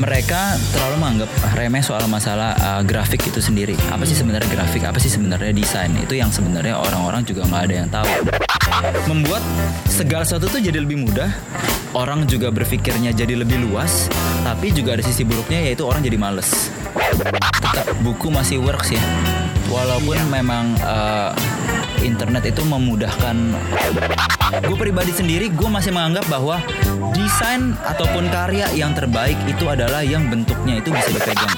mereka terlalu menganggap remeh soal masalah uh, grafik itu sendiri. Apa sih sebenarnya grafik? Apa sih sebenarnya desain? Itu yang sebenarnya orang-orang juga nggak ada yang tahu. Membuat segala sesuatu tuh jadi lebih mudah. Orang juga berpikirnya jadi lebih luas, tapi juga ada sisi buruknya yaitu orang jadi males. Tetap buku masih works ya. Walaupun memang uh, internet itu memudahkan. Gue pribadi sendiri gue masih menganggap bahwa desain ataupun karya yang terbaik itu adalah yang bentuknya itu bisa dipegang